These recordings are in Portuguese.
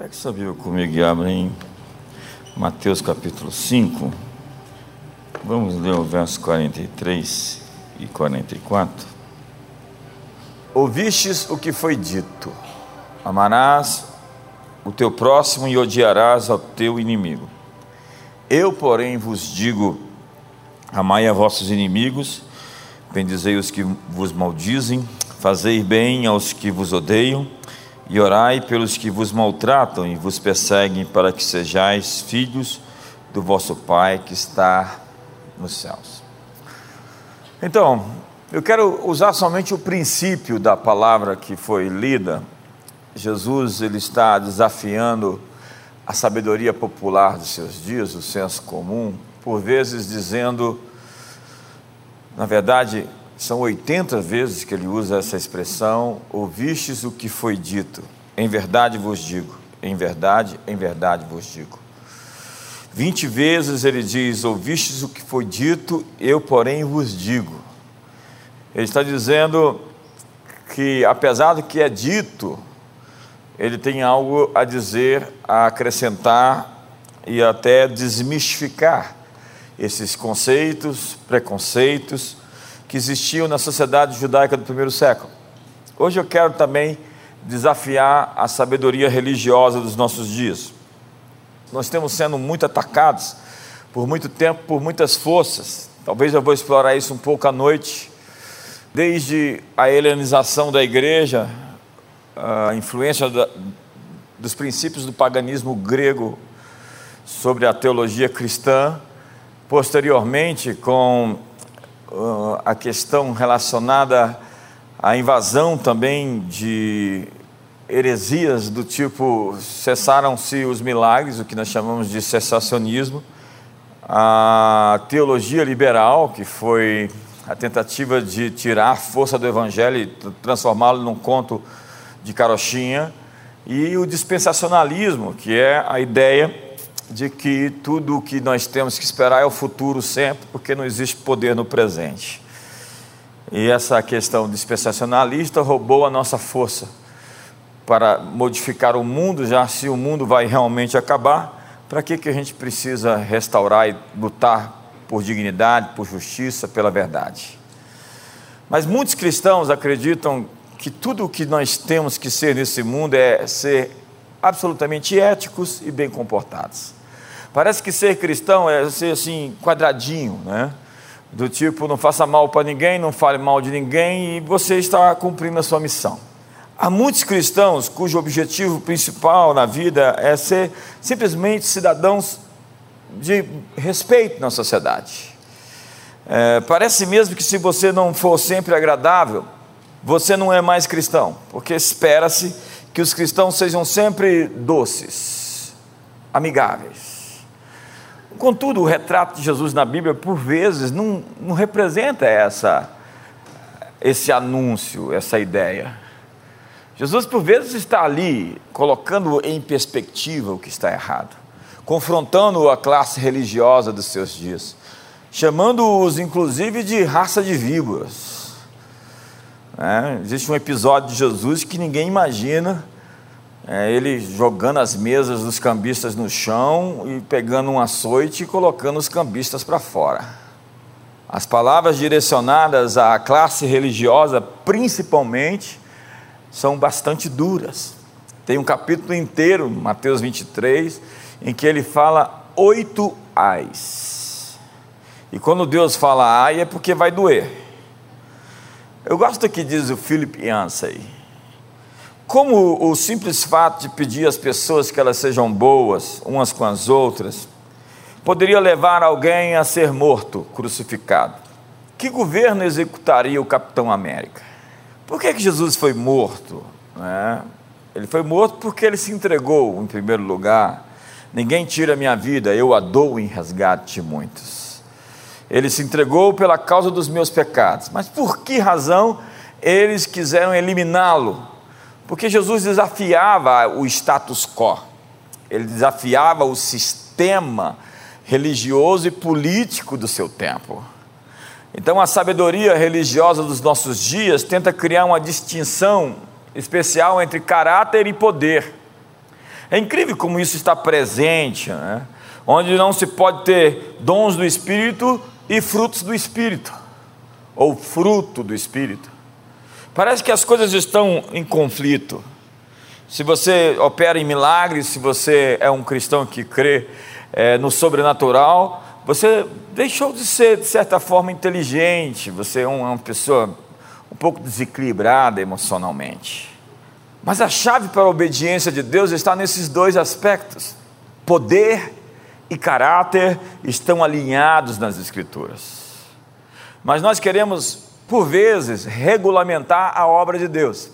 Pega essa Bíblia comigo e abre em Mateus capítulo 5. Vamos ler o verso 43 e 44. Ouvistes o que foi dito: Amarás o teu próximo e odiarás ao teu inimigo. Eu, porém, vos digo: Amai a vossos inimigos, bendizei os que vos maldizem, fazei bem aos que vos odeiam e orai pelos que vos maltratam e vos perseguem, para que sejais filhos do vosso Pai que está nos céus. Então, eu quero usar somente o princípio da palavra que foi lida. Jesus ele está desafiando a sabedoria popular dos seus dias, o senso comum, por vezes dizendo, na verdade, são 80 vezes que ele usa essa expressão: ouvistes o que foi dito. Em verdade vos digo, em verdade, em verdade vos digo. 20 vezes ele diz: ouvistes o que foi dito, eu, porém, vos digo. Ele está dizendo que, apesar do que é dito, ele tem algo a dizer, a acrescentar e até desmistificar esses conceitos, preconceitos que existiam na sociedade judaica do primeiro século. Hoje eu quero também desafiar a sabedoria religiosa dos nossos dias. Nós estamos sendo muito atacados por muito tempo por muitas forças. Talvez eu vou explorar isso um pouco à noite. Desde a helenização da igreja, a influência da, dos princípios do paganismo grego sobre a teologia cristã, posteriormente com a questão relacionada à invasão também de heresias do tipo cessaram-se os milagres, o que nós chamamos de cessacionismo, a teologia liberal, que foi a tentativa de tirar a força do evangelho e transformá-lo num conto de carochinha, e o dispensacionalismo, que é a ideia de que tudo o que nós temos que esperar é o futuro sempre, porque não existe poder no presente. E essa questão dispensacionalista roubou a nossa força para modificar o mundo, já se o mundo vai realmente acabar, para que, que a gente precisa restaurar e lutar por dignidade, por justiça, pela verdade? Mas muitos cristãos acreditam que tudo o que nós temos que ser nesse mundo é ser absolutamente éticos e bem comportados. Parece que ser cristão é ser assim, quadradinho, né? Do tipo, não faça mal para ninguém, não fale mal de ninguém e você está cumprindo a sua missão. Há muitos cristãos cujo objetivo principal na vida é ser simplesmente cidadãos de respeito na sociedade. É, parece mesmo que se você não for sempre agradável, você não é mais cristão, porque espera-se que os cristãos sejam sempre doces, amigáveis. Contudo, o retrato de Jesus na Bíblia, por vezes, não, não representa essa, esse anúncio, essa ideia. Jesus, por vezes, está ali colocando em perspectiva o que está errado, confrontando a classe religiosa dos seus dias, chamando-os, inclusive, de raça de víboras. É, existe um episódio de Jesus que ninguém imagina é, ele jogando as mesas dos cambistas no chão e pegando um açoite e colocando os cambistas para fora. As palavras direcionadas à classe religiosa, principalmente, são bastante duras. Tem um capítulo inteiro, Mateus 23, em que ele fala oito ais. E quando Deus fala ai, é porque vai doer. Eu gosto que diz o Philip Yancey como o simples fato de pedir às pessoas que elas sejam boas umas com as outras poderia levar alguém a ser morto, crucificado. Que governo executaria o Capitão América? Por que, que Jesus foi morto? É, ele foi morto porque ele se entregou, em primeiro lugar. Ninguém tira minha vida, eu a dou em resgate de muitos. Ele se entregou pela causa dos meus pecados. Mas por que razão eles quiseram eliminá-lo? Porque Jesus desafiava o status quo, ele desafiava o sistema religioso e político do seu tempo. Então, a sabedoria religiosa dos nossos dias tenta criar uma distinção especial entre caráter e poder. É incrível como isso está presente, né? onde não se pode ter dons do Espírito e frutos do Espírito, ou fruto do Espírito. Parece que as coisas estão em conflito. Se você opera em milagres, se você é um cristão que crê é, no sobrenatural, você deixou de ser, de certa forma, inteligente, você é uma pessoa um pouco desequilibrada emocionalmente. Mas a chave para a obediência de Deus está nesses dois aspectos: poder e caráter estão alinhados nas Escrituras. Mas nós queremos, por vezes, regulamentar a obra de Deus.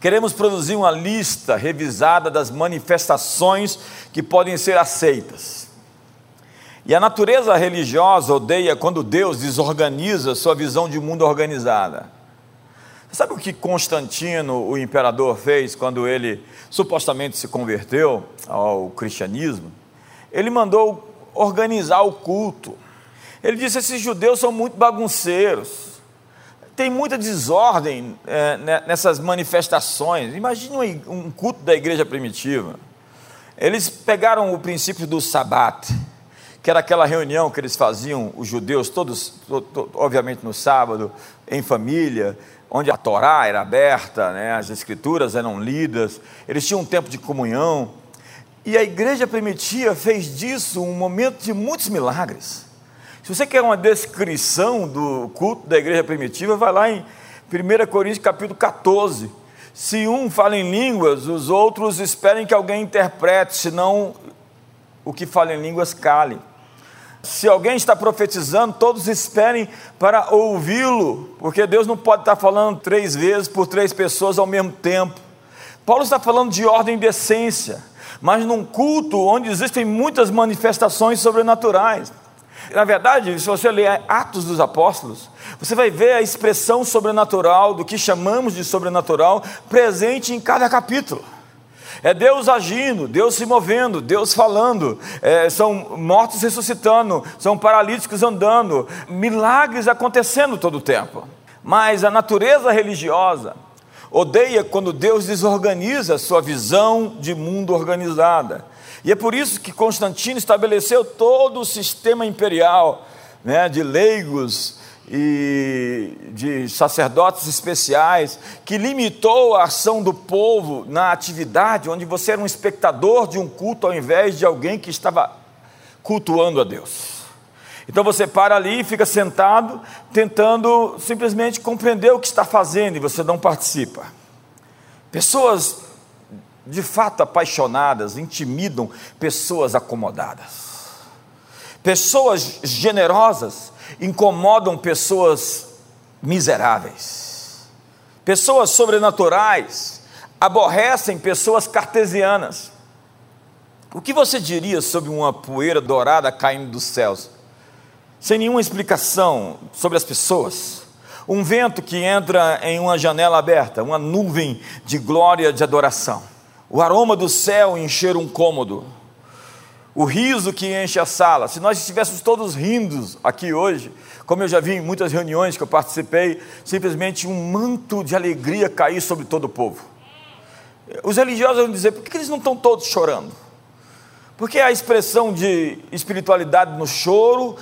Queremos produzir uma lista revisada das manifestações que podem ser aceitas. E a natureza religiosa odeia quando Deus desorganiza sua visão de mundo organizada. Sabe o que Constantino, o imperador, fez quando ele supostamente se converteu ao cristianismo? Ele mandou organizar o culto. Ele disse: esses judeus são muito bagunceiros, tem muita desordem é, nessas manifestações. Imagine um culto da igreja primitiva. Eles pegaram o princípio do sabat que era aquela reunião que eles faziam, os judeus, todos, obviamente no sábado, em família, onde a Torá era aberta, né, as escrituras eram lidas, eles tinham um tempo de comunhão. E a igreja primitiva fez disso um momento de muitos milagres. Se você quer uma descrição do culto da igreja primitiva, vai lá em 1 Coríntios capítulo 14. Se um fala em línguas, os outros esperem que alguém interprete, senão o que fala em línguas cale. Se alguém está profetizando, todos esperem para ouvi-lo, porque Deus não pode estar falando três vezes por três pessoas ao mesmo tempo. Paulo está falando de ordem e decência, mas num culto onde existem muitas manifestações sobrenaturais. Na verdade, se você ler Atos dos Apóstolos, você vai ver a expressão sobrenatural, do que chamamos de sobrenatural, presente em cada capítulo. É Deus agindo, Deus se movendo, Deus falando, é, são mortos ressuscitando, são paralíticos andando, milagres acontecendo todo o tempo. Mas a natureza religiosa odeia quando Deus desorganiza a sua visão de mundo organizada. E é por isso que Constantino estabeleceu todo o sistema imperial né, de leigos, e de sacerdotes especiais, que limitou a ação do povo na atividade, onde você era um espectador de um culto ao invés de alguém que estava cultuando a Deus. Então você para ali e fica sentado, tentando simplesmente compreender o que está fazendo e você não participa. Pessoas de fato apaixonadas intimidam pessoas acomodadas. Pessoas generosas incomodam pessoas miseráveis. Pessoas sobrenaturais aborrecem pessoas cartesianas. O que você diria sobre uma poeira dourada caindo dos céus? Sem nenhuma explicação sobre as pessoas. Um vento que entra em uma janela aberta, uma nuvem de glória de adoração. O aroma do céu encher um cômodo o riso que enche a sala. Se nós estivéssemos todos rindo aqui hoje, como eu já vi em muitas reuniões que eu participei, simplesmente um manto de alegria cair sobre todo o povo. Os religiosos vão dizer: por que eles não estão todos chorando? Porque a expressão de espiritualidade no choro,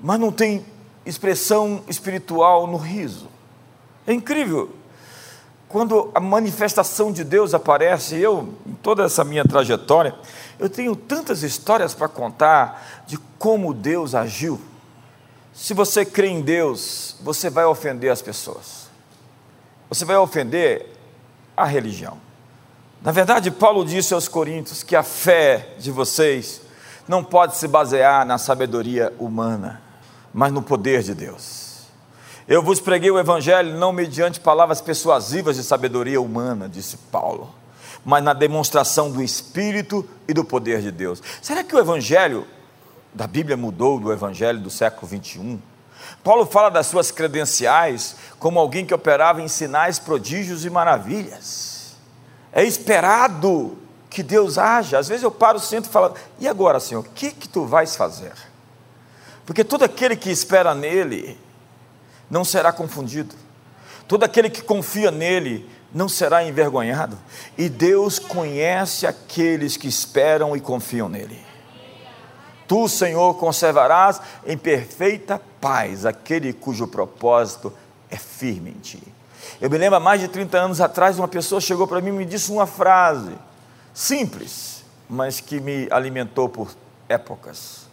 mas não tem expressão espiritual no riso. É incrível. Quando a manifestação de Deus aparece, eu, em toda essa minha trajetória, eu tenho tantas histórias para contar de como Deus agiu. Se você crê em Deus, você vai ofender as pessoas. Você vai ofender a religião. Na verdade, Paulo disse aos Coríntios que a fé de vocês não pode se basear na sabedoria humana, mas no poder de Deus. Eu vos preguei o Evangelho não mediante palavras persuasivas de sabedoria humana, disse Paulo, mas na demonstração do Espírito e do poder de Deus. Será que o Evangelho da Bíblia mudou do Evangelho do século 21? Paulo fala das suas credenciais como alguém que operava em sinais, prodígios e maravilhas. É esperado que Deus haja. Às vezes eu paro, sento e falo: e agora, Senhor, o que, que tu vais fazer? Porque todo aquele que espera nele não será confundido. Todo aquele que confia nele não será envergonhado. E Deus conhece aqueles que esperam e confiam nele. Tu, Senhor, conservarás em perfeita paz aquele cujo propósito é firme em ti. Eu me lembro, há mais de 30 anos atrás, uma pessoa chegou para mim e me disse uma frase simples, mas que me alimentou por épocas.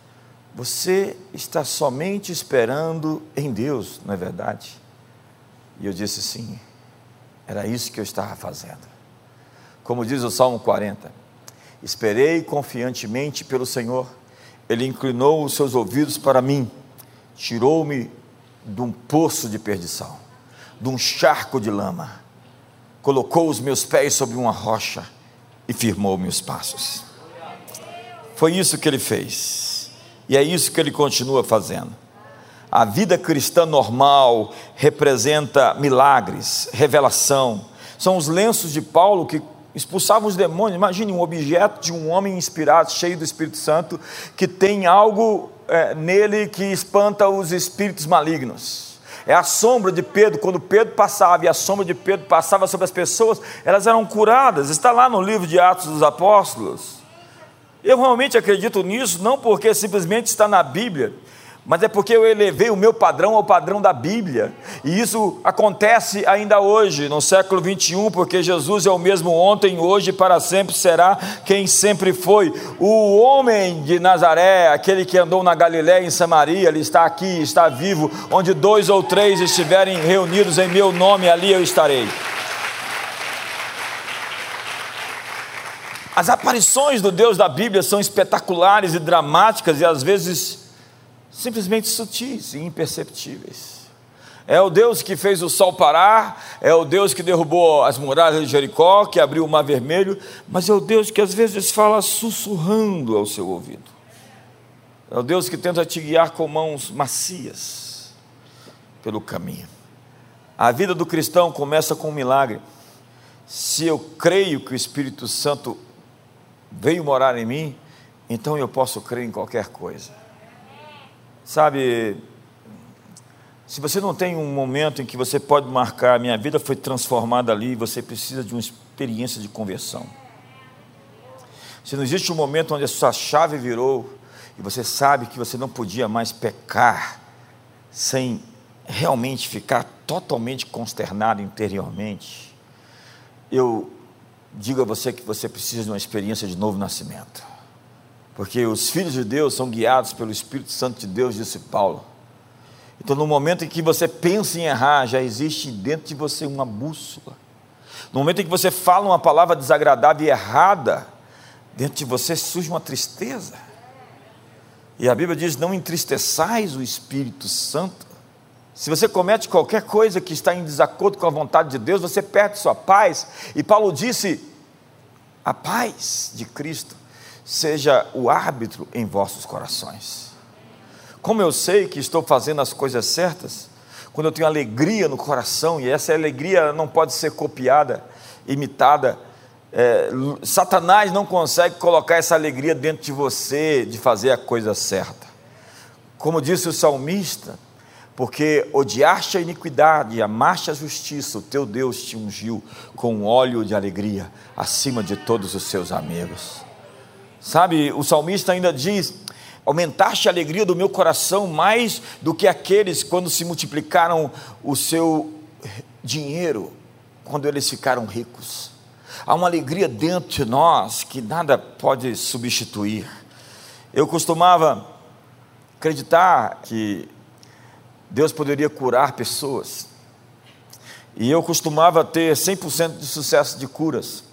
Você está somente esperando em Deus, não é verdade? E eu disse sim, era isso que eu estava fazendo. Como diz o Salmo 40, esperei confiantemente pelo Senhor, Ele inclinou os seus ouvidos para mim, tirou-me de um poço de perdição, de um charco de lama, colocou os meus pés sobre uma rocha e firmou meus passos. Foi isso que ele fez, e é isso que ele continua fazendo. A vida cristã normal representa milagres, revelação. São os lenços de Paulo que expulsavam os demônios. Imagine um objeto de um homem inspirado, cheio do Espírito Santo, que tem algo é, nele que espanta os espíritos malignos. É a sombra de Pedro, quando Pedro passava e a sombra de Pedro passava sobre as pessoas, elas eram curadas. Está lá no livro de Atos dos Apóstolos. Eu realmente acredito nisso, não porque simplesmente está na Bíblia, mas é porque eu elevei o meu padrão ao padrão da Bíblia, e isso acontece ainda hoje, no século 21, porque Jesus é o mesmo ontem, hoje e para sempre será quem sempre foi. O homem de Nazaré, aquele que andou na Galiléia em Samaria, ele está aqui, está vivo, onde dois ou três estiverem reunidos em meu nome, ali eu estarei. As aparições do Deus da Bíblia são espetaculares e dramáticas e às vezes simplesmente sutis e imperceptíveis. É o Deus que fez o sol parar, é o Deus que derrubou as muralhas de Jericó, que abriu o mar vermelho, mas é o Deus que às vezes fala sussurrando ao seu ouvido. É o Deus que tenta te guiar com mãos macias pelo caminho. A vida do cristão começa com um milagre. Se eu creio que o Espírito Santo veio morar em mim, então eu posso crer em qualquer coisa. Sabe, se você não tem um momento em que você pode marcar, minha vida foi transformada ali, você precisa de uma experiência de conversão. Se não existe um momento onde a sua chave virou e você sabe que você não podia mais pecar sem realmente ficar totalmente consternado interiormente, eu digo a você que você precisa de uma experiência de novo nascimento. Porque os filhos de Deus são guiados pelo Espírito Santo de Deus, disse Paulo. Então, no momento em que você pensa em errar, já existe dentro de você uma bússola. No momento em que você fala uma palavra desagradável e errada, dentro de você surge uma tristeza. E a Bíblia diz: não entristeçais o Espírito Santo. Se você comete qualquer coisa que está em desacordo com a vontade de Deus, você perde sua paz. E Paulo disse: a paz de Cristo seja o árbitro em vossos corações. Como eu sei que estou fazendo as coisas certas, quando eu tenho alegria no coração, e essa alegria não pode ser copiada, imitada, é, Satanás não consegue colocar essa alegria dentro de você de fazer a coisa certa. Como disse o salmista, porque odiaste a iniquidade e amaste a justiça, o teu Deus te ungiu com óleo de alegria acima de todos os seus amigos. Sabe, o salmista ainda diz: Aumentaste a alegria do meu coração mais do que aqueles quando se multiplicaram o seu dinheiro, quando eles ficaram ricos. Há uma alegria dentro de nós que nada pode substituir. Eu costumava acreditar que Deus poderia curar pessoas. E eu costumava ter 100% de sucesso de curas.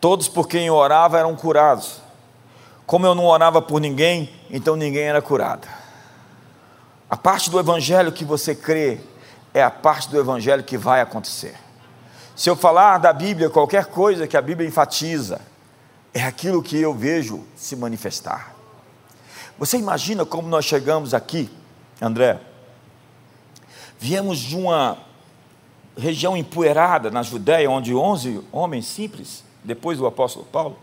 Todos por quem eu orava eram curados. Como eu não orava por ninguém, então ninguém era curado. A parte do evangelho que você crê é a parte do evangelho que vai acontecer. Se eu falar da Bíblia qualquer coisa que a Bíblia enfatiza, é aquilo que eu vejo se manifestar. Você imagina como nós chegamos aqui, André? Viemos de uma região empoeirada na Judéia, onde 11 homens simples, depois do apóstolo Paulo,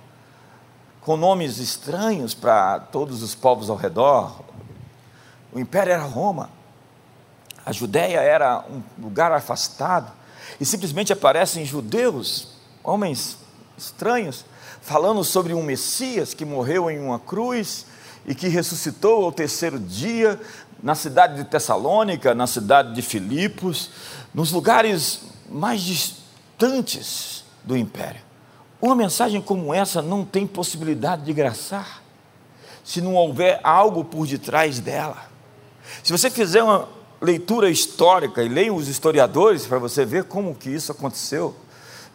com nomes estranhos para todos os povos ao redor. O império era Roma, a Judéia era um lugar afastado, e simplesmente aparecem judeus, homens estranhos, falando sobre um Messias que morreu em uma cruz e que ressuscitou ao terceiro dia na cidade de Tessalônica, na cidade de Filipos, nos lugares mais distantes do império. Uma mensagem como essa não tem possibilidade de graçar se não houver algo por detrás dela. Se você fizer uma leitura histórica e leia os historiadores para você ver como que isso aconteceu,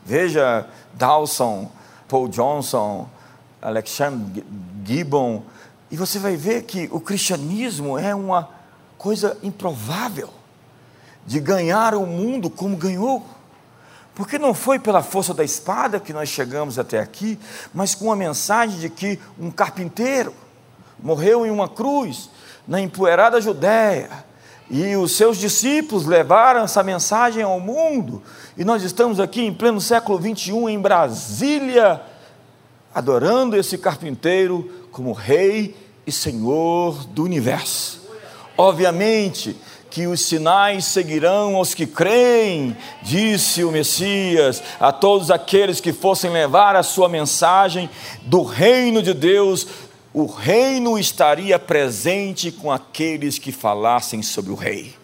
veja Dawson, Paul Johnson, Alexander Gibbon, e você vai ver que o cristianismo é uma coisa improvável de ganhar o mundo como ganhou. Porque não foi pela força da espada que nós chegamos até aqui, mas com a mensagem de que um carpinteiro morreu em uma cruz na empoeirada Judéia, e os seus discípulos levaram essa mensagem ao mundo, e nós estamos aqui em pleno século 21 em Brasília, adorando esse carpinteiro como Rei e Senhor do universo. Obviamente, que os sinais seguirão aos que creem, disse o Messias, a todos aqueles que fossem levar a sua mensagem do reino de Deus, o reino estaria presente com aqueles que falassem sobre o rei.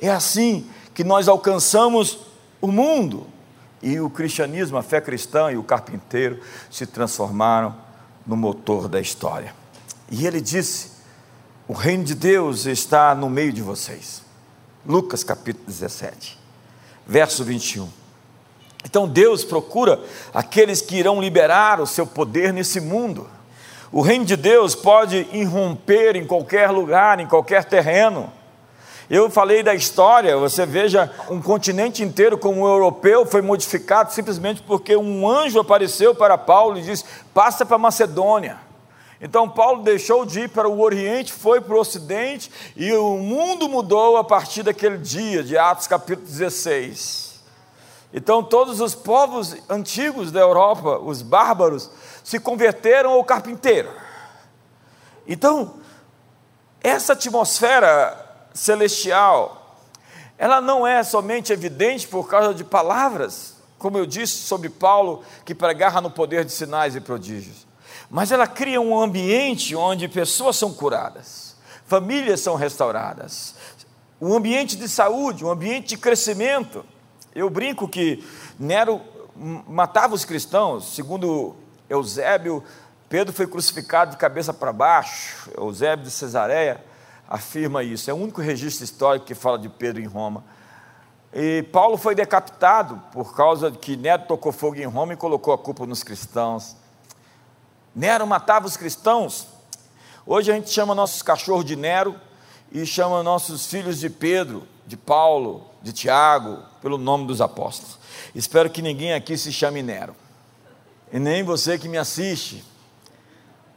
É assim que nós alcançamos o mundo. E o cristianismo, a fé cristã e o carpinteiro se transformaram no motor da história. E ele disse: o reino de Deus está no meio de vocês. Lucas capítulo 17, verso 21. Então Deus procura aqueles que irão liberar o seu poder nesse mundo. O reino de Deus pode irromper em qualquer lugar, em qualquer terreno. Eu falei da história, você veja, um continente inteiro como o europeu foi modificado simplesmente porque um anjo apareceu para Paulo e disse: passa para Macedônia. Então Paulo deixou de ir para o Oriente, foi para o Ocidente e o mundo mudou a partir daquele dia, de Atos capítulo 16. Então todos os povos antigos da Europa, os bárbaros, se converteram ao carpinteiro. Então, essa atmosfera celestial, ela não é somente evidente por causa de palavras, como eu disse sobre Paulo, que pregava no poder de sinais e prodígios mas ela cria um ambiente onde pessoas são curadas, famílias são restauradas, um ambiente de saúde, um ambiente de crescimento. Eu brinco que Nero matava os cristãos, segundo Eusébio, Pedro foi crucificado de cabeça para baixo, Eusébio de Cesareia afirma isso, é o único registro histórico que fala de Pedro em Roma. E Paulo foi decapitado por causa de que Nero tocou fogo em Roma e colocou a culpa nos cristãos. Nero matava os cristãos. Hoje a gente chama nossos cachorros de Nero e chama nossos filhos de Pedro, de Paulo, de Tiago, pelo nome dos apóstolos. Espero que ninguém aqui se chame Nero. E nem você que me assiste.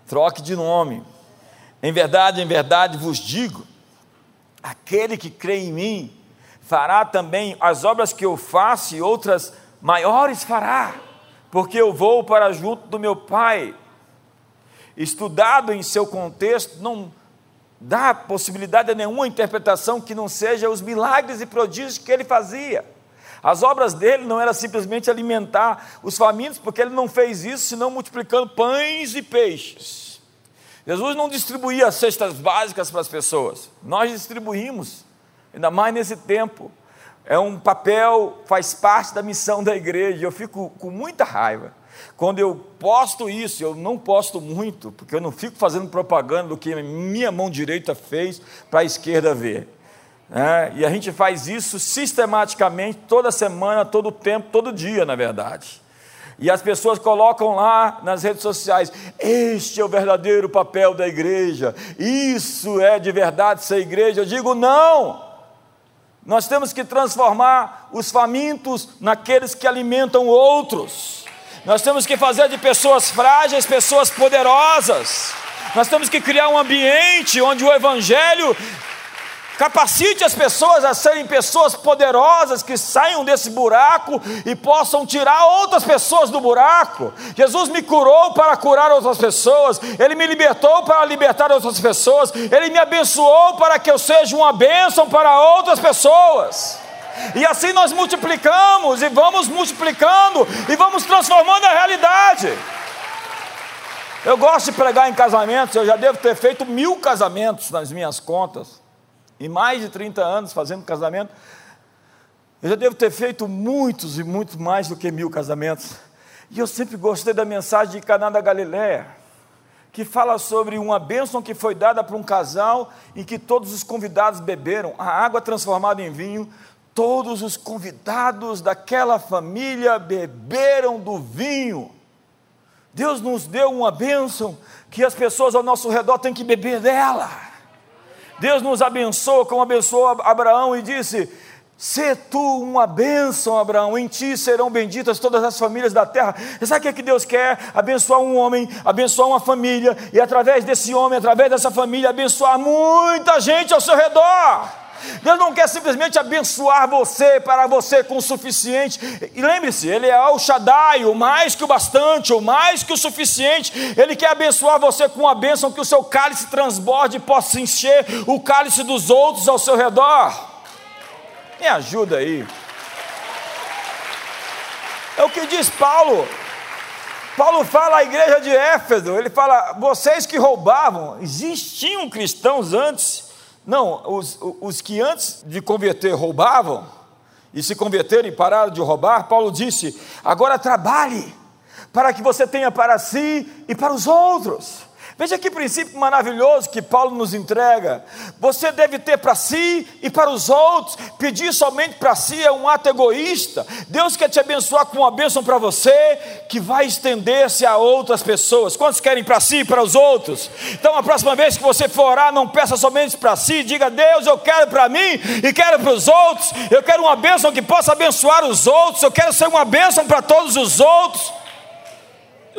Troque de nome. Em verdade, em verdade vos digo: aquele que crê em mim fará também as obras que eu faço e outras maiores fará, porque eu vou para junto do meu Pai estudado em seu contexto, não dá possibilidade a nenhuma interpretação que não seja os milagres e prodígios que ele fazia. As obras dele não era simplesmente alimentar os famintos, porque ele não fez isso senão multiplicando pães e peixes. Jesus não distribuía cestas básicas para as pessoas, nós distribuímos, ainda mais nesse tempo. É um papel, faz parte da missão da igreja. Eu fico com muita raiva quando eu posto isso, eu não posto muito, porque eu não fico fazendo propaganda do que minha mão direita fez para a esquerda ver. É, e a gente faz isso sistematicamente, toda semana, todo tempo, todo dia, na verdade. E as pessoas colocam lá nas redes sociais: este é o verdadeiro papel da igreja, isso é de verdade ser igreja. Eu digo: não! Nós temos que transformar os famintos naqueles que alimentam outros. Nós temos que fazer de pessoas frágeis pessoas poderosas. Nós temos que criar um ambiente onde o Evangelho capacite as pessoas a serem pessoas poderosas que saiam desse buraco e possam tirar outras pessoas do buraco. Jesus me curou para curar outras pessoas, Ele me libertou para libertar outras pessoas, Ele me abençoou para que eu seja uma bênção para outras pessoas. E assim nós multiplicamos e vamos multiplicando e vamos transformando a realidade. Eu gosto de pregar em casamentos, eu já devo ter feito mil casamentos nas minhas contas, e mais de 30 anos fazendo casamento. Eu já devo ter feito muitos e muito mais do que mil casamentos. E eu sempre gostei da mensagem de Caná da Galiléia, que fala sobre uma bênção que foi dada para um casal em que todos os convidados beberam a água transformada em vinho. Todos os convidados daquela família beberam do vinho. Deus nos deu uma bênção que as pessoas ao nosso redor têm que beber dela. Deus nos abençoa como abençoou Abraão e disse: Se tu uma bênção, Abraão, em ti serão benditas todas as famílias da terra. E sabe o que, é que Deus quer? Abençoar um homem, abençoar uma família, e através desse homem, através dessa família, abençoar muita gente ao seu redor. Deus não quer simplesmente abençoar você para você com o suficiente. E lembre-se, Ele é o Shaddai, o mais que o bastante, o mais que o suficiente. Ele quer abençoar você com a bênção que o seu cálice transborde e possa encher o cálice dos outros ao seu redor. Me ajuda aí. É o que diz Paulo. Paulo fala à igreja de Éfeso, ele fala: vocês que roubavam, existiam cristãos antes não, os, os que antes de converter roubavam, e se converteram e pararam de roubar, Paulo disse: agora trabalhe, para que você tenha para si e para os outros. Veja que princípio maravilhoso que Paulo nos entrega. Você deve ter para si e para os outros. Pedir somente para si é um ato egoísta. Deus quer te abençoar com uma bênção para você que vai estender-se a outras pessoas. Quantos querem para si e para os outros? Então, a próxima vez que você for orar, não peça somente para si. Diga, Deus, eu quero para mim e quero para os outros. Eu quero uma bênção que possa abençoar os outros. Eu quero ser uma bênção para todos os outros.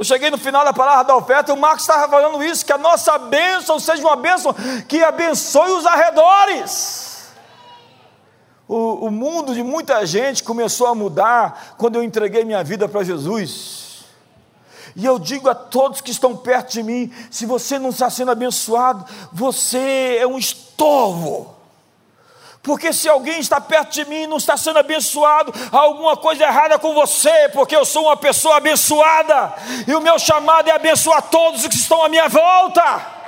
Eu cheguei no final da palavra da oferta e o Marcos estava falando isso, que a nossa bênção seja uma bênção que abençoe os arredores. O, o mundo de muita gente começou a mudar quando eu entreguei minha vida para Jesus. E eu digo a todos que estão perto de mim: se você não está sendo abençoado, você é um estorvo. Porque se alguém está perto de mim e não está sendo abençoado, há alguma coisa errada com você, porque eu sou uma pessoa abençoada, e o meu chamado é abençoar todos os que estão à minha volta.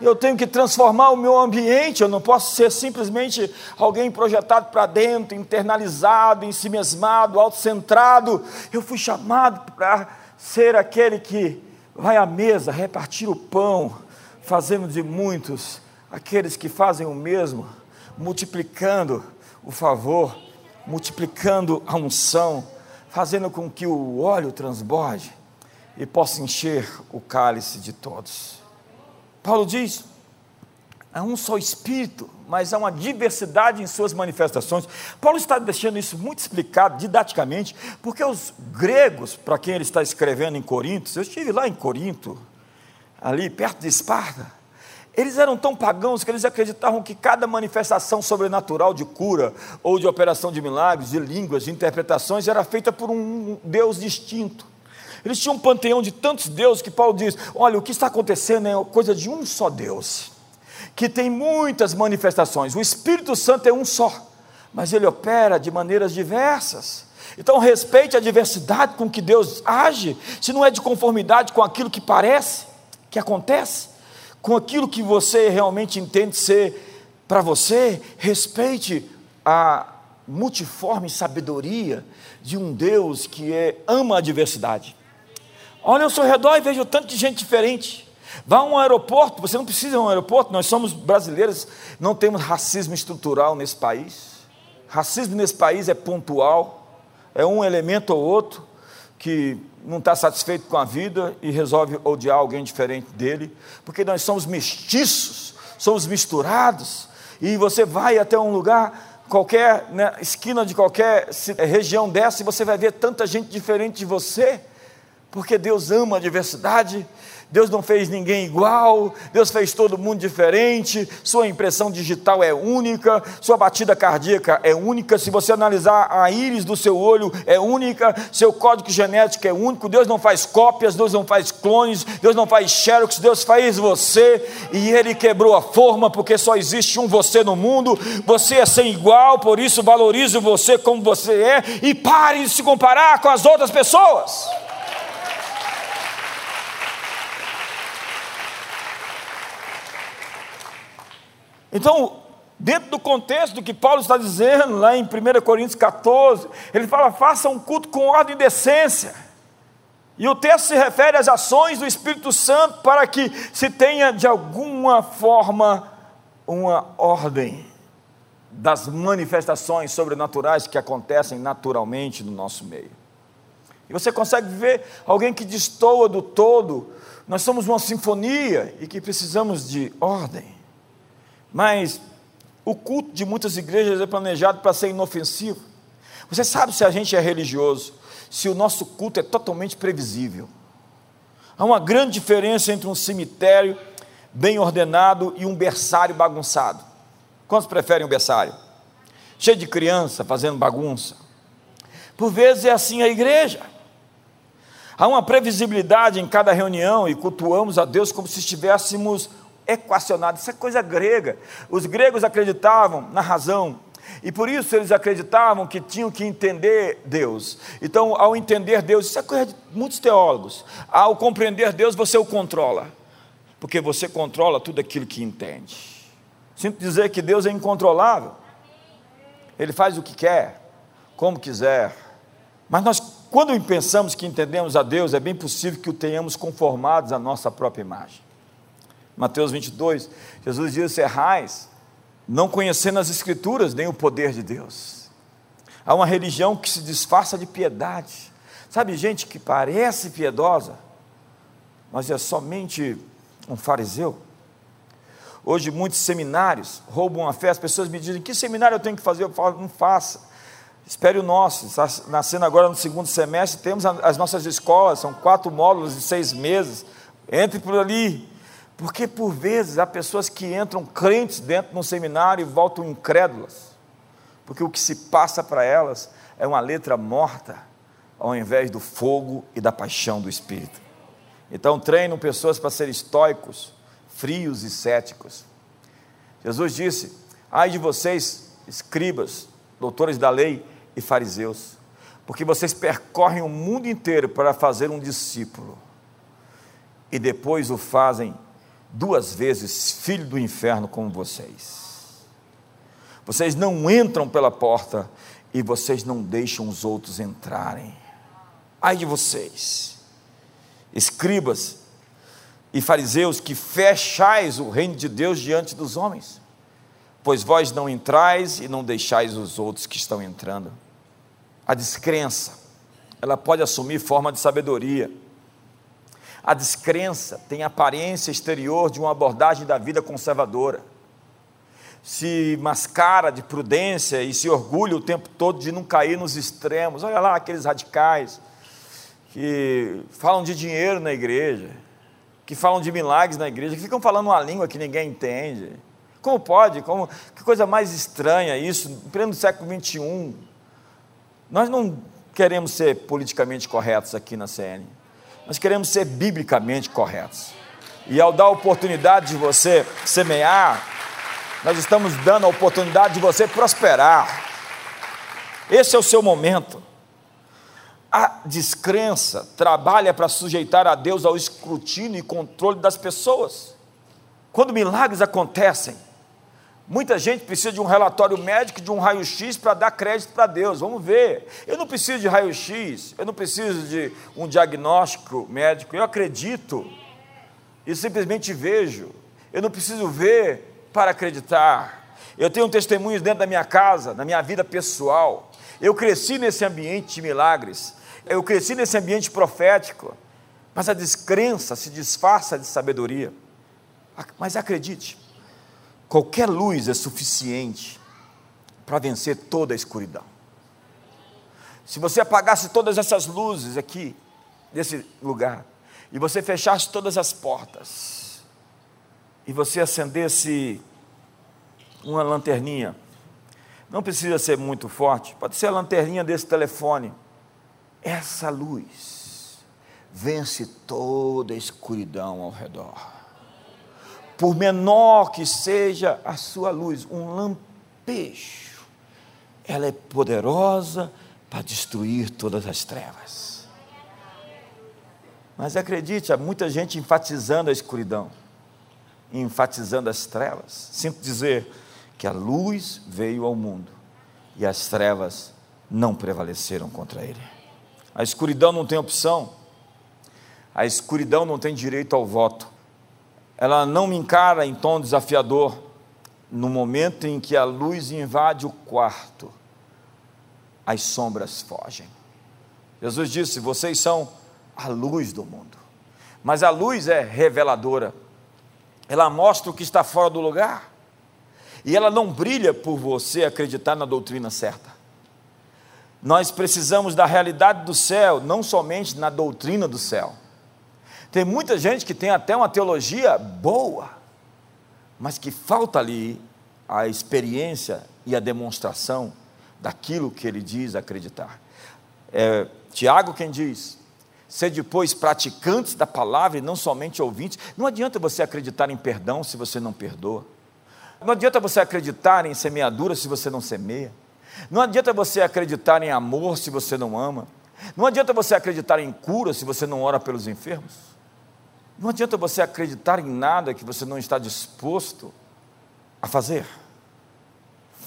Eu tenho que transformar o meu ambiente, eu não posso ser simplesmente alguém projetado para dentro, internalizado, ensimesmado, autocentrado. Eu fui chamado para ser aquele que vai à mesa repartir o pão, fazendo de muitos aqueles que fazem o mesmo, multiplicando o favor, multiplicando a unção, fazendo com que o óleo transborde e possa encher o cálice de todos. Paulo diz: há um só Espírito, mas há uma diversidade em suas manifestações. Paulo está deixando isso muito explicado didaticamente, porque os gregos, para quem ele está escrevendo em Corinto, eu estive lá em Corinto, ali perto de Esparta, eles eram tão pagãos que eles acreditavam que cada manifestação sobrenatural de cura, ou de operação de milagres, de línguas, de interpretações, era feita por um Deus distinto. Eles tinham um panteão de tantos deuses que Paulo diz: olha, o que está acontecendo é coisa de um só Deus, que tem muitas manifestações. O Espírito Santo é um só, mas ele opera de maneiras diversas. Então respeite a diversidade com que Deus age, se não é de conformidade com aquilo que parece, que acontece com aquilo que você realmente entende ser para você, respeite a multiforme sabedoria de um Deus que é, ama a diversidade. Olha ao seu redor e veja o tanto de gente diferente. Vá a um aeroporto, você não precisa a um aeroporto, nós somos brasileiros, não temos racismo estrutural nesse país. Racismo nesse país é pontual, é um elemento ou outro que não está satisfeito com a vida e resolve odiar alguém diferente dele, porque nós somos mestiços, somos misturados, e você vai até um lugar, qualquer esquina de qualquer região dessa, e você vai ver tanta gente diferente de você, Porque Deus ama a diversidade, Deus não fez ninguém igual, Deus fez todo mundo diferente, sua impressão digital é única, sua batida cardíaca é única, se você analisar a íris do seu olho é única, seu código genético é único, Deus não faz cópias, Deus não faz clones, Deus não faz xerox, Deus faz você e Ele quebrou a forma porque só existe um você no mundo, você é sem igual, por isso valorize você como você é e pare de se comparar com as outras pessoas. Então, dentro do contexto do que Paulo está dizendo, lá em 1 Coríntios 14, ele fala: faça um culto com ordem e decência. E o texto se refere às ações do Espírito Santo para que se tenha de alguma forma uma ordem das manifestações sobrenaturais que acontecem naturalmente no nosso meio. E você consegue ver alguém que destoa do todo. Nós somos uma sinfonia e que precisamos de ordem. Mas o culto de muitas igrejas é planejado para ser inofensivo. Você sabe se a gente é religioso, se o nosso culto é totalmente previsível. Há uma grande diferença entre um cemitério bem ordenado e um berçário bagunçado. Quantos preferem um berçário? Cheio de criança fazendo bagunça. Por vezes é assim a igreja. Há uma previsibilidade em cada reunião e cultuamos a Deus como se estivéssemos equacionado, isso é coisa grega. Os gregos acreditavam na razão, e por isso eles acreditavam que tinham que entender Deus. Então, ao entender Deus, isso é coisa de muitos teólogos. Ao compreender Deus, você o controla, porque você controla tudo aquilo que entende. Sinto dizer que Deus é incontrolável, Ele faz o que quer, como quiser. Mas nós, quando pensamos que entendemos a Deus, é bem possível que o tenhamos conformados à nossa própria imagem. Mateus 22, Jesus diz: Serrais, não conhecendo as Escrituras nem o poder de Deus. Há uma religião que se disfarça de piedade. Sabe, gente que parece piedosa, mas é somente um fariseu. Hoje, muitos seminários roubam a fé. As pessoas me dizem: que seminário eu tenho que fazer? Eu falo: não faça. Espere o nosso. Está nascendo agora no segundo semestre. Temos as nossas escolas, são quatro módulos de seis meses. Entre por ali, porque por vezes há pessoas que entram crentes dentro de um seminário e voltam incrédulas, porque o que se passa para elas é uma letra morta, ao invés do fogo e da paixão do Espírito. Então treinam pessoas para serem estoicos, frios e céticos. Jesus disse: Ai de vocês, escribas, doutores da lei e fariseus, porque vocês percorrem o mundo inteiro para fazer um discípulo e depois o fazem duas vezes filho do inferno como vocês. Vocês não entram pela porta e vocês não deixam os outros entrarem. Ai de vocês, escribas e fariseus que fechais o reino de Deus diante dos homens, pois vós não entrais e não deixais os outros que estão entrando. A descrença, ela pode assumir forma de sabedoria a descrença tem aparência exterior de uma abordagem da vida conservadora. Se mascara de prudência e se orgulha o tempo todo de não cair nos extremos. Olha lá aqueles radicais que falam de dinheiro na igreja, que falam de milagres na igreja, que ficam falando uma língua que ninguém entende. Como pode? Como, que coisa mais estranha isso, em pleno século XXI. Nós não queremos ser politicamente corretos aqui na CN. Nós queremos ser biblicamente corretos. E ao dar a oportunidade de você semear, nós estamos dando a oportunidade de você prosperar. Esse é o seu momento. A descrença trabalha para sujeitar a Deus ao escrutínio e controle das pessoas. Quando milagres acontecem, Muita gente precisa de um relatório médico, de um raio-x para dar crédito para Deus. Vamos ver. Eu não preciso de raio-x, eu não preciso de um diagnóstico médico. Eu acredito e simplesmente vejo. Eu não preciso ver para acreditar. Eu tenho testemunhos dentro da minha casa, na minha vida pessoal. Eu cresci nesse ambiente de milagres. Eu cresci nesse ambiente profético. Mas a descrença se disfarça de sabedoria. Mas acredite, Qualquer luz é suficiente para vencer toda a escuridão. Se você apagasse todas essas luzes aqui, desse lugar e você fechasse todas as portas e você acendesse uma lanterninha, não precisa ser muito forte, pode ser a lanterninha desse telefone. Essa luz vence toda a escuridão ao redor. Por menor que seja a sua luz, um lampejo, ela é poderosa para destruir todas as trevas. Mas acredite, há muita gente enfatizando a escuridão, enfatizando as trevas. Sinto dizer que a luz veio ao mundo e as trevas não prevaleceram contra ele. A escuridão não tem opção, a escuridão não tem direito ao voto. Ela não me encara em tom desafiador no momento em que a luz invade o quarto as sombras fogem. Jesus disse: Vocês são a luz do mundo. Mas a luz é reveladora, ela mostra o que está fora do lugar, e ela não brilha por você acreditar na doutrina certa. Nós precisamos da realidade do céu, não somente na doutrina do céu. Tem muita gente que tem até uma teologia boa, mas que falta ali a experiência e a demonstração daquilo que ele diz acreditar. É, Tiago quem diz: ser depois praticantes da palavra e não somente ouvintes. Não adianta você acreditar em perdão se você não perdoa. Não adianta você acreditar em semeadura se você não semeia. Não adianta você acreditar em amor se você não ama. Não adianta você acreditar em cura se você não ora pelos enfermos. Não adianta você acreditar em nada que você não está disposto a fazer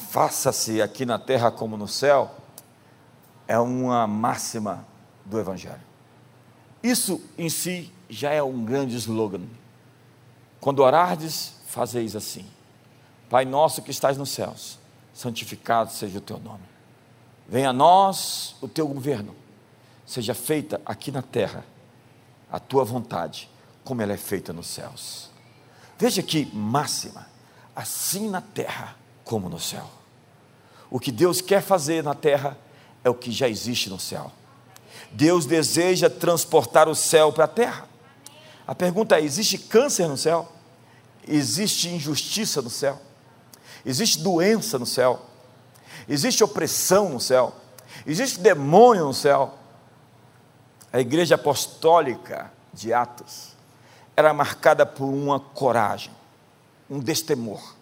faça-se aqui na terra como no céu, é uma máxima do Evangelho. Isso em si já é um grande slogan. Quando orardes, fazeis assim: Pai nosso que estás nos céus, santificado seja o teu nome. Venha a nós o teu governo, seja feita aqui na terra a tua vontade, como ela é feita nos céus. Veja que máxima, assim na terra como no céu. O que Deus quer fazer na terra é o que já existe no céu. Deus deseja transportar o céu para a terra. A pergunta é: existe câncer no céu? Existe injustiça no céu? Existe doença no céu? Existe opressão no céu? Existe demônio no céu? A igreja apostólica de Atos era marcada por uma coragem, um destemor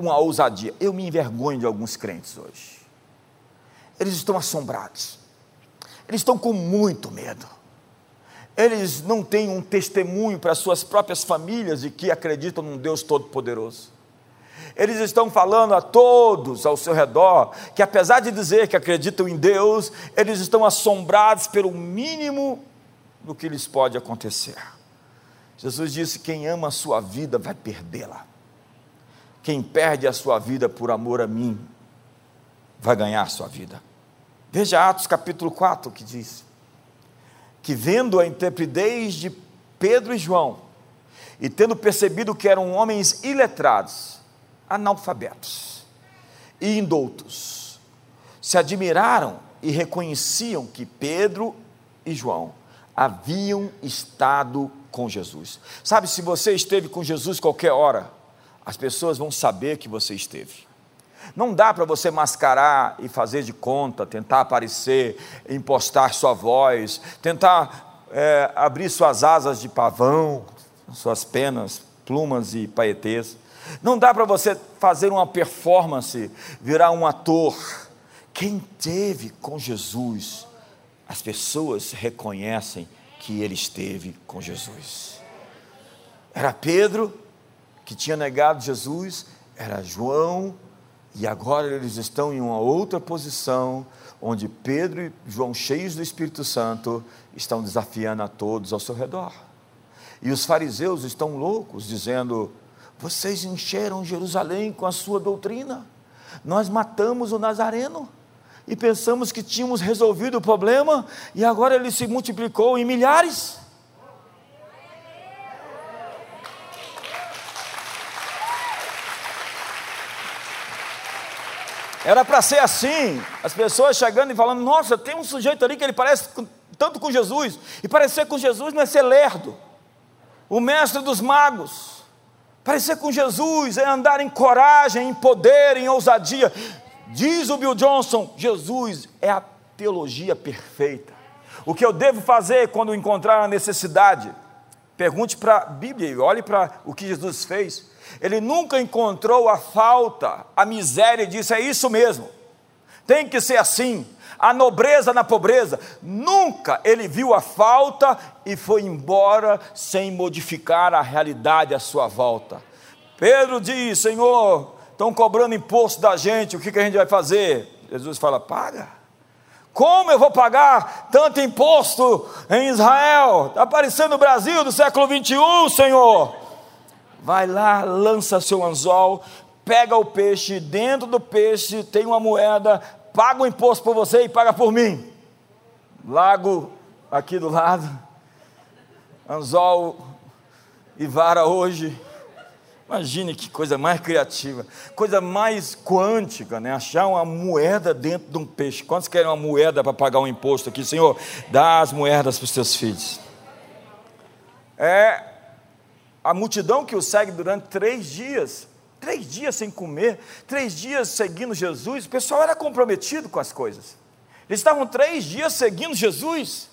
uma ousadia. Eu me envergonho de alguns crentes hoje. Eles estão assombrados. Eles estão com muito medo. Eles não têm um testemunho para suas próprias famílias de que acreditam num Deus Todo-Poderoso. Eles estão falando a todos ao seu redor que, apesar de dizer que acreditam em Deus, eles estão assombrados pelo mínimo do que lhes pode acontecer. Jesus disse: Quem ama a sua vida vai perdê-la. Quem perde a sua vida por amor a mim, vai ganhar a sua vida. Veja Atos capítulo 4 que diz: que vendo a intrepidez de Pedro e João, e tendo percebido que eram homens iletrados, analfabetos e indoutos, se admiraram e reconheciam que Pedro e João haviam estado com Jesus. Sabe, se você esteve com Jesus qualquer hora, as pessoas vão saber que você esteve. Não dá para você mascarar e fazer de conta, tentar aparecer, impostar sua voz, tentar é, abrir suas asas de pavão, suas penas, plumas e paetês. Não dá para você fazer uma performance, virar um ator. Quem teve com Jesus, as pessoas reconhecem que ele esteve com Jesus. Era Pedro, que tinha negado Jesus era João, e agora eles estão em uma outra posição, onde Pedro e João, cheios do Espírito Santo, estão desafiando a todos ao seu redor. E os fariseus estão loucos, dizendo: Vocês encheram Jerusalém com a sua doutrina, nós matamos o Nazareno e pensamos que tínhamos resolvido o problema, e agora ele se multiplicou em milhares. Era para ser assim, as pessoas chegando e falando: Nossa, tem um sujeito ali que ele parece tanto com Jesus. E parecer com Jesus não é ser lerdo, o mestre dos magos. Parecer com Jesus é andar em coragem, em poder, em ousadia. Diz o Bill Johnson: Jesus é a teologia perfeita. O que eu devo fazer quando encontrar a necessidade? Pergunte para a Bíblia e olhe para o que Jesus fez. Ele nunca encontrou a falta, a miséria e disse: é isso mesmo, tem que ser assim. A nobreza na pobreza, nunca ele viu a falta e foi embora sem modificar a realidade à sua volta. Pedro diz: Senhor, estão cobrando imposto da gente, o que, que a gente vai fazer? Jesus fala: paga. Como eu vou pagar tanto imposto em Israel? Está aparecendo no Brasil do século 21, Senhor vai lá, lança seu anzol, pega o peixe, dentro do peixe tem uma moeda, paga o imposto por você e paga por mim. Lago aqui do lado, anzol e vara hoje. Imagine que coisa mais criativa, coisa mais quântica, né? Achar uma moeda dentro de um peixe. Quantos querem uma moeda para pagar um imposto aqui, Senhor? Dá as moedas para os teus filhos. É a multidão que o segue durante três dias, três dias sem comer, três dias seguindo Jesus, o pessoal era comprometido com as coisas. Eles estavam três dias seguindo Jesus,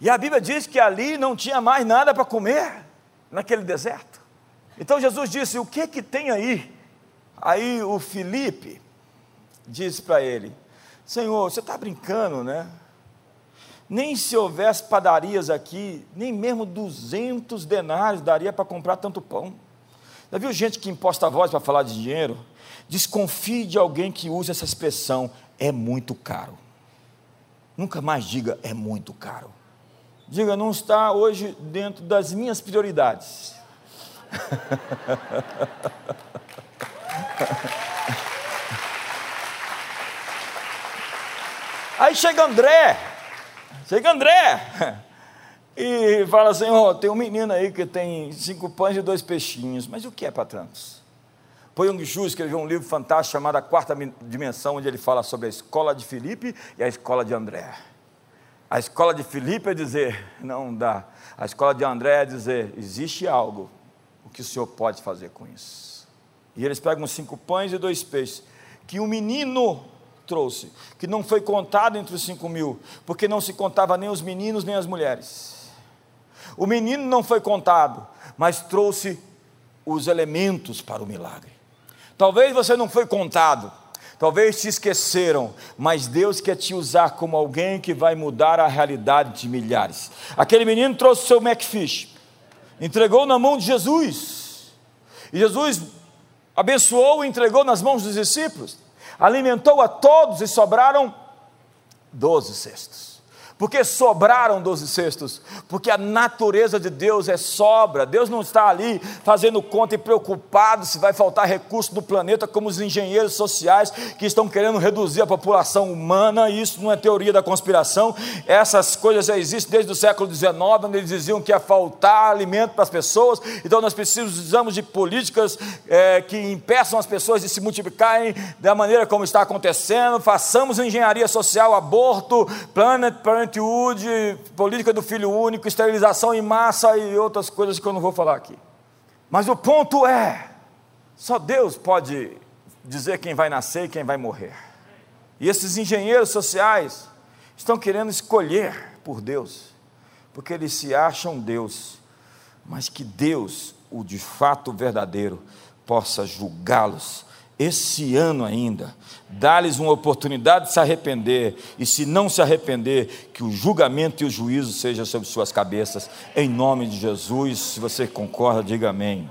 e a Bíblia diz que ali não tinha mais nada para comer, naquele deserto. Então Jesus disse: O que que tem aí? Aí o Felipe disse para ele: Senhor, você está brincando, né? Nem se houvesse padarias aqui, nem mesmo 200 denários daria para comprar tanto pão. Já viu gente que imposta a voz para falar de dinheiro? Desconfie de alguém que use essa expressão, é muito caro. Nunca mais diga, é muito caro. Diga, não está hoje dentro das minhas prioridades. Aí chega André, Chega André e fala assim: oh, tem um menino aí que tem cinco pães e dois peixinhos, mas o que é para tantos? Poyong Chu escreveu um livro fantástico chamado A Quarta Dimensão, onde ele fala sobre a escola de Filipe e a escola de André. A escola de Filipe é dizer, não dá. A escola de André é dizer, existe algo, que o senhor pode fazer com isso? E eles pegam cinco pães e dois peixes, que o menino trouxe, que não foi contado entre os cinco mil, porque não se contava nem os meninos nem as mulheres. O menino não foi contado, mas trouxe os elementos para o milagre. Talvez você não foi contado, talvez te esqueceram, mas Deus quer te usar como alguém que vai mudar a realidade de milhares. Aquele menino trouxe o seu Macfish, entregou na mão de Jesus, e Jesus abençoou e entregou nas mãos dos discípulos alimentou a todos e sobraram doze cestos. Porque sobraram doze cestos? Porque a natureza de Deus é sobra. Deus não está ali fazendo conta e preocupado se vai faltar recurso no planeta, como os engenheiros sociais que estão querendo reduzir a população humana. Isso não é teoria da conspiração. Essas coisas já existem desde o século XIX, onde eles diziam que ia faltar alimento para as pessoas. Então nós precisamos de políticas é, que impeçam as pessoas de se multiplicarem da maneira como está acontecendo. Façamos engenharia social, aborto, planet, planet parenthood, política do filho único, esterilização em massa e outras coisas que eu não vou falar aqui. Mas o ponto é: só Deus pode dizer quem vai nascer e quem vai morrer. E esses engenheiros sociais estão querendo escolher por Deus, porque eles se acham Deus, mas que Deus, o de fato verdadeiro, possa julgá-los esse ano ainda, dá-lhes uma oportunidade de se arrepender, e se não se arrepender, que o julgamento e o juízo sejam sobre suas cabeças, em nome de Jesus. Se você concorda, diga amém.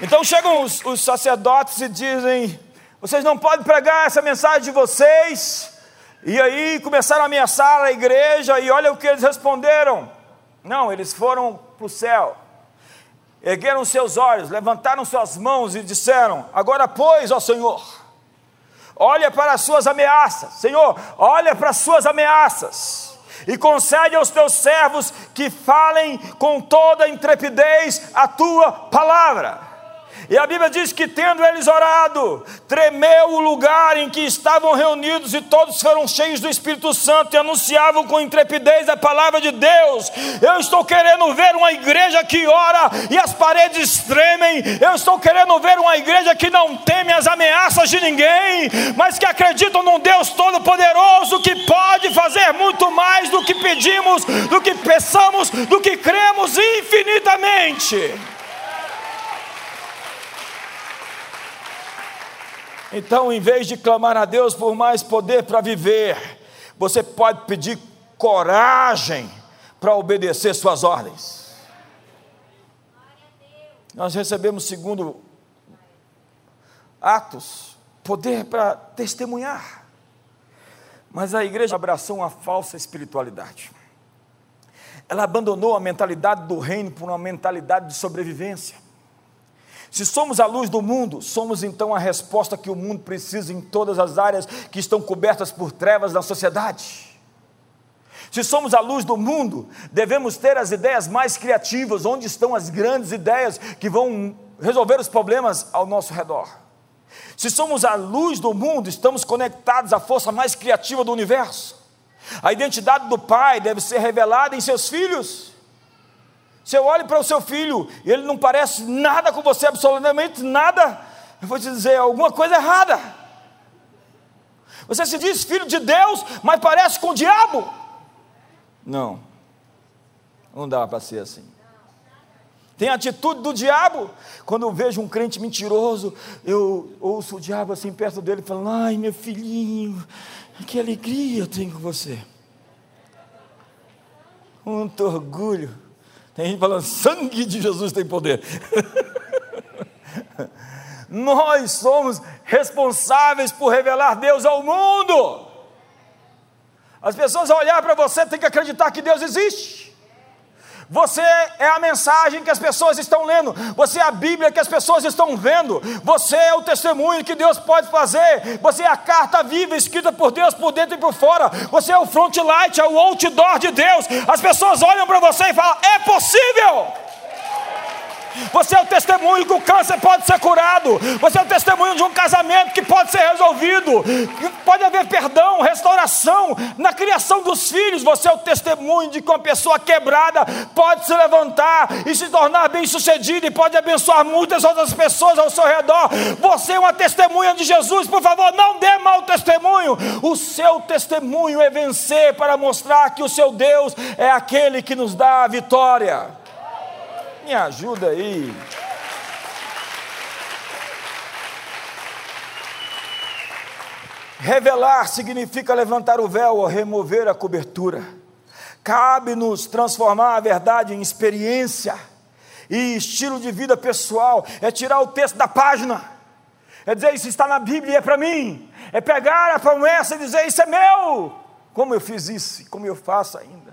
Então chegam os, os sacerdotes e dizem: vocês não podem pregar essa mensagem de vocês. E aí começaram a ameaçar a igreja, e olha o que eles responderam. Não, eles foram para o céu. Ergueram seus olhos, levantaram suas mãos e disseram: Agora, pois, ó Senhor, olha para as suas ameaças, Senhor, olha para as suas ameaças, e concede aos teus servos que falem com toda intrepidez a tua palavra. E a Bíblia diz que, tendo eles orado, tremeu o lugar em que estavam reunidos, e todos foram cheios do Espírito Santo e anunciavam com intrepidez a palavra de Deus. Eu estou querendo ver uma igreja que ora e as paredes tremem. Eu estou querendo ver uma igreja que não teme as ameaças de ninguém, mas que acreditam num Deus Todo-Poderoso que pode fazer muito mais do que pedimos, do que pensamos, do que cremos infinitamente. Então, em vez de clamar a Deus por mais poder para viver, você pode pedir coragem para obedecer suas ordens. Nós recebemos, segundo Atos, poder para testemunhar. Mas a igreja abraçou uma falsa espiritualidade. Ela abandonou a mentalidade do reino por uma mentalidade de sobrevivência. Se somos a luz do mundo, somos então a resposta que o mundo precisa em todas as áreas que estão cobertas por trevas da sociedade. Se somos a luz do mundo, devemos ter as ideias mais criativas, onde estão as grandes ideias que vão resolver os problemas ao nosso redor. Se somos a luz do mundo, estamos conectados à força mais criativa do universo. A identidade do Pai deve ser revelada em seus filhos. Você olha para o seu filho e ele não parece nada com você, absolutamente nada. Eu vou te dizer alguma coisa errada. Você se diz filho de Deus, mas parece com o diabo. Não, não dá para ser assim. Tem a atitude do diabo. Quando eu vejo um crente mentiroso, eu ouço o diabo assim perto dele falando: Ai, meu filhinho, que alegria eu tenho com você. Muito orgulho. Tem gente falando, sangue de Jesus tem poder. Nós somos responsáveis por revelar Deus ao mundo. As pessoas ao olhar para você têm que acreditar que Deus existe. Você é a mensagem que as pessoas estão lendo, você é a Bíblia que as pessoas estão vendo, você é o testemunho que Deus pode fazer, você é a carta viva escrita por Deus por dentro e por fora, você é o front light, é o outdoor de Deus. As pessoas olham para você e falam: é possível. Você é o testemunho que o câncer pode ser curado. Você é o testemunho de um casamento que pode ser resolvido. Pode haver perdão, restauração na criação dos filhos. Você é o testemunho de que uma pessoa quebrada pode se levantar e se tornar bem-sucedida e pode abençoar muitas outras pessoas ao seu redor. Você é uma testemunha de Jesus. Por favor, não dê mau testemunho. O seu testemunho é vencer para mostrar que o seu Deus é aquele que nos dá a vitória. Me ajuda aí. Revelar significa levantar o véu ou remover a cobertura. Cabe-nos transformar a verdade em experiência e estilo de vida pessoal. É tirar o texto da página. É dizer isso está na Bíblia é para mim. É pegar a promessa e dizer isso é meu. Como eu fiz isso, como eu faço ainda.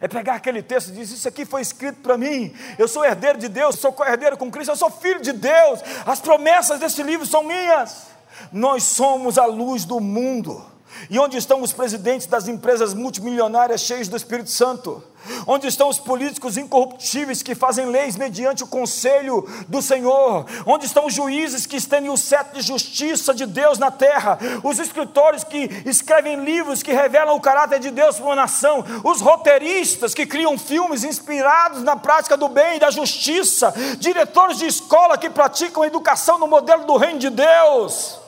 É pegar aquele texto e dizer: Isso aqui foi escrito para mim. Eu sou herdeiro de Deus, sou co-herdeiro com Cristo, eu sou filho de Deus. As promessas desse livro são minhas. Nós somos a luz do mundo. E onde estão os presidentes das empresas multimilionárias cheios do Espírito Santo? Onde estão os políticos incorruptíveis que fazem leis mediante o conselho do Senhor? Onde estão os juízes que estendem o cetro de justiça de Deus na terra? Os escritores que escrevem livros que revelam o caráter de Deus para uma nação? Os roteiristas que criam filmes inspirados na prática do bem e da justiça? Diretores de escola que praticam educação no modelo do reino de Deus?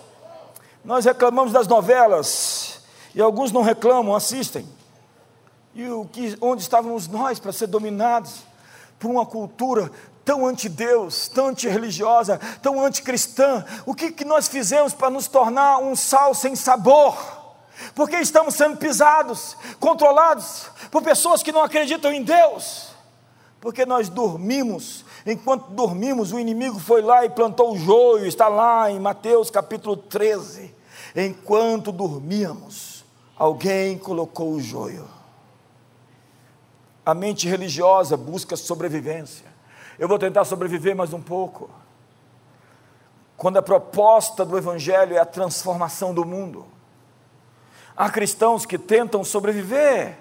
Nós reclamamos das novelas e alguns não reclamam, assistem. E o que, onde estávamos nós para ser dominados por uma cultura tão anti-Deus, tão anti-religiosa, tão anticristã? O que, que nós fizemos para nos tornar um sal sem sabor? Porque estamos sendo pisados, controlados por pessoas que não acreditam em Deus. Porque nós dormimos, enquanto dormimos, o inimigo foi lá e plantou o joio, está lá em Mateus capítulo 13. Enquanto dormíamos, alguém colocou o joio. A mente religiosa busca sobrevivência. Eu vou tentar sobreviver mais um pouco. Quando a proposta do Evangelho é a transformação do mundo. Há cristãos que tentam sobreviver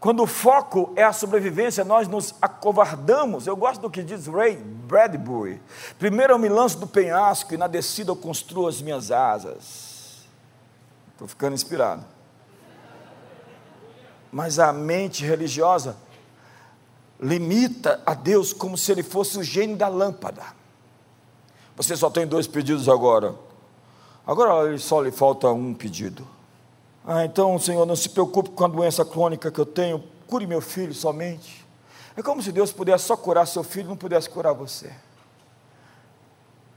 Quando o foco é a sobrevivência, nós nos acovardamos. Eu gosto do que diz Ray Bradbury. Primeiro eu me lanço do penhasco e na descida eu construo as minhas asas. Estou ficando inspirado. Mas a mente religiosa limita a Deus como se ele fosse o gênio da lâmpada. Você só tem dois pedidos agora. Agora só lhe falta um pedido. Ah, então, Senhor, não se preocupe com a doença crônica que eu tenho, cure meu filho somente. É como se Deus pudesse só curar seu filho e não pudesse curar você.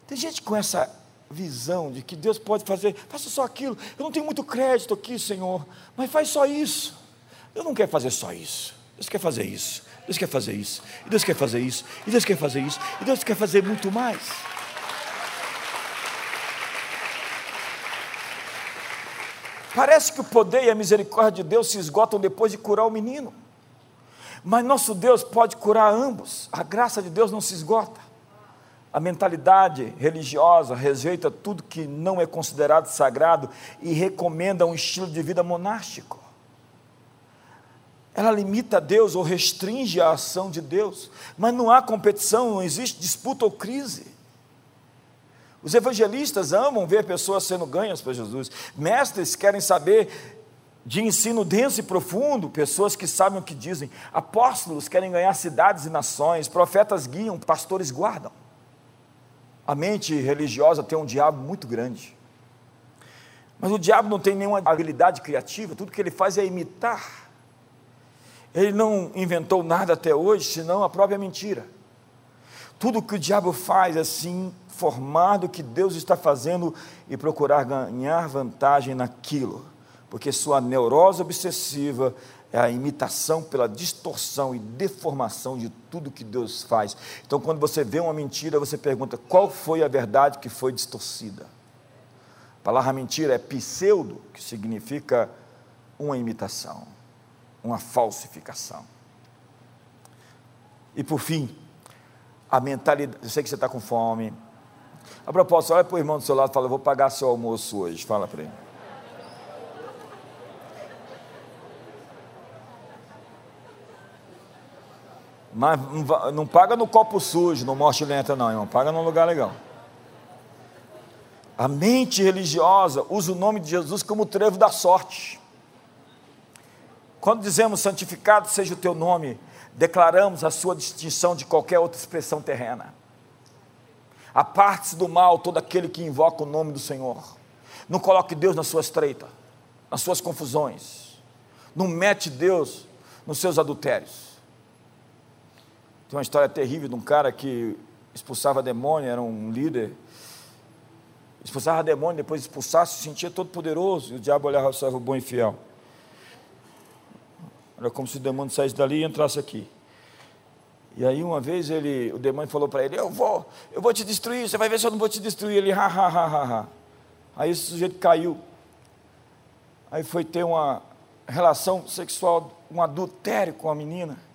Tem gente com essa visão de que Deus pode fazer, faça só aquilo. Eu não tenho muito crédito aqui, Senhor, mas faz só isso. Eu não quero fazer só isso. Deus quer fazer isso. Deus quer fazer isso. E Deus quer fazer isso. E Deus quer fazer isso. E Deus quer fazer muito mais. Parece que o poder e a misericórdia de Deus se esgotam depois de curar o menino. Mas nosso Deus pode curar ambos. A graça de Deus não se esgota. A mentalidade religiosa rejeita tudo que não é considerado sagrado e recomenda um estilo de vida monástico. Ela limita Deus ou restringe a ação de Deus, mas não há competição, não existe disputa ou crise. Os evangelistas amam ver pessoas sendo ganhas para Jesus. Mestres querem saber de ensino denso e profundo, pessoas que sabem o que dizem. Apóstolos querem ganhar cidades e nações. Profetas guiam, pastores guardam. A mente religiosa tem um diabo muito grande. Mas o diabo não tem nenhuma habilidade criativa, tudo que ele faz é imitar. Ele não inventou nada até hoje, senão a própria mentira. Tudo que o diabo faz assim informar do que Deus está fazendo e procurar ganhar vantagem naquilo, porque sua neurose obsessiva é a imitação pela distorção e deformação de tudo que Deus faz. Então, quando você vê uma mentira, você pergunta qual foi a verdade que foi distorcida. A palavra mentira é pseudo, que significa uma imitação, uma falsificação. E por fim, a mentalidade. Eu sei que você está com fome, a propósito, olha para o irmão do seu lado e fala: Eu vou pagar seu almoço hoje. Fala para ele. Mas não paga no copo sujo, no morte lenta, não, irmão. Paga num lugar legal. A mente religiosa usa o nome de Jesus como trevo da sorte. Quando dizemos santificado seja o teu nome, declaramos a sua distinção de qualquer outra expressão terrena. Aparte-se do mal todo aquele que invoca o nome do Senhor. Não coloque Deus na sua estreita, nas suas confusões. Não mete Deus nos seus adultérios. Tem uma história terrível de um cara que expulsava demônio, era um líder. Expulsava demônio, depois expulsasse, se sentia todo poderoso. E o diabo olhava o servo bom e fiel. Era como se o demônio saísse dali e entrasse aqui. E aí uma vez ele, o demônio falou para ele, eu vou, eu vou te destruir, você vai ver se eu não vou te destruir. Ele, ha, ha, ha, ha, ha. Aí esse sujeito caiu. Aí foi ter uma relação sexual, um adultério com a menina.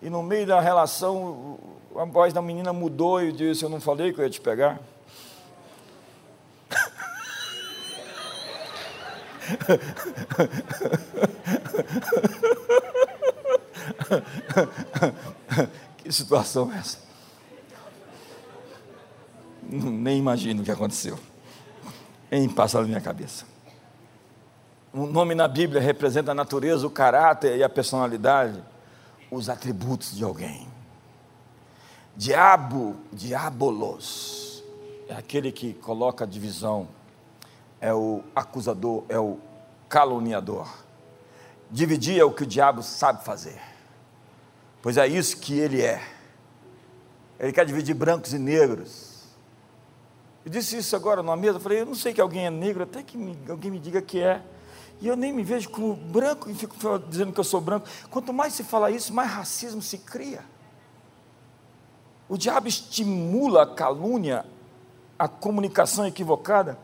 E no meio da relação, a voz da menina mudou e disse, eu não falei que eu ia te pegar. que situação é essa? Nem imagino o que aconteceu. Nem passa na minha cabeça. O nome na Bíblia representa a natureza, o caráter e a personalidade, os atributos de alguém. Diabo, diabolos, é aquele que coloca divisão, é o acusador, é o caluniador. Dividir é o que o diabo sabe fazer pois é isso que ele é. Ele quer dividir brancos e negros. Eu disse isso agora numa mesa, falei, eu não sei que alguém é negro, até que me, alguém me diga que é. E eu nem me vejo como branco e fico dizendo que eu sou branco. Quanto mais se fala isso, mais racismo se cria. O diabo estimula a calúnia, a comunicação equivocada,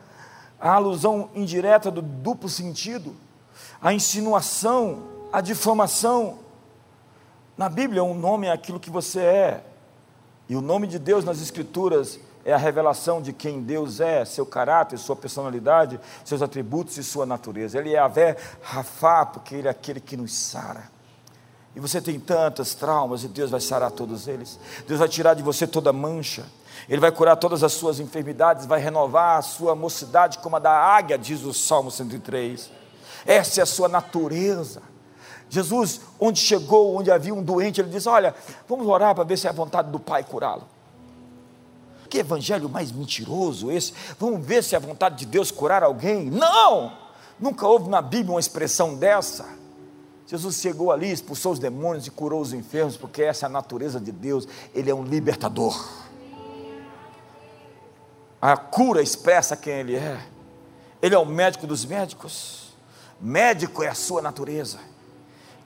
a alusão indireta do duplo sentido, a insinuação, a difamação, na Bíblia, um nome é aquilo que você é. E o nome de Deus nas Escrituras é a revelação de quem Deus é, seu caráter, sua personalidade, seus atributos e sua natureza. Ele é a Vé Rafá, porque Ele é aquele que nos sara. E você tem tantos traumas e Deus vai sarar todos eles. Deus vai tirar de você toda mancha. Ele vai curar todas as suas enfermidades, vai renovar a sua mocidade como a da águia, diz o Salmo 103. Essa é a sua natureza. Jesus, onde chegou, onde havia um doente, ele disse: Olha, vamos orar para ver se é a vontade do Pai curá-lo. Que evangelho mais mentiroso esse? Vamos ver se é a vontade de Deus curar alguém? Não! Nunca houve na Bíblia uma expressão dessa. Jesus chegou ali, expulsou os demônios e curou os enfermos, porque essa é a natureza de Deus, Ele é um libertador. A cura expressa quem Ele é. Ele é o médico dos médicos. Médico é a sua natureza.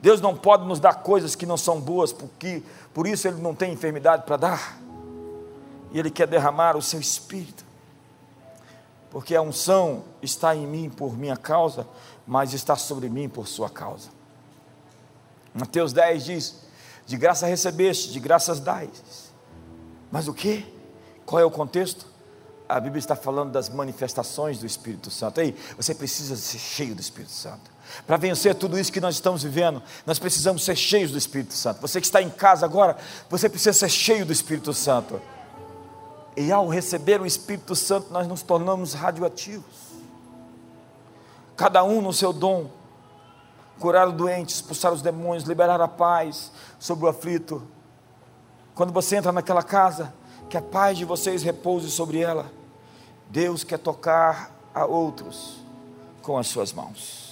Deus não pode nos dar coisas que não são boas, porque por isso Ele não tem enfermidade para dar. E Ele quer derramar o seu espírito. Porque a unção está em mim por minha causa, mas está sobre mim por sua causa. Mateus 10 diz: De graça recebeste, de graças dais. Mas o que? Qual é o contexto? A Bíblia está falando das manifestações do Espírito Santo. Aí, você precisa ser cheio do Espírito Santo. Para vencer tudo isso que nós estamos vivendo, nós precisamos ser cheios do Espírito Santo. Você que está em casa agora, você precisa ser cheio do Espírito Santo. E ao receber o Espírito Santo, nós nos tornamos radioativos. Cada um no seu dom curar o doente, expulsar os demônios, liberar a paz sobre o aflito. Quando você entra naquela casa, que a paz de vocês repouse sobre ela. Deus quer tocar a outros com as suas mãos.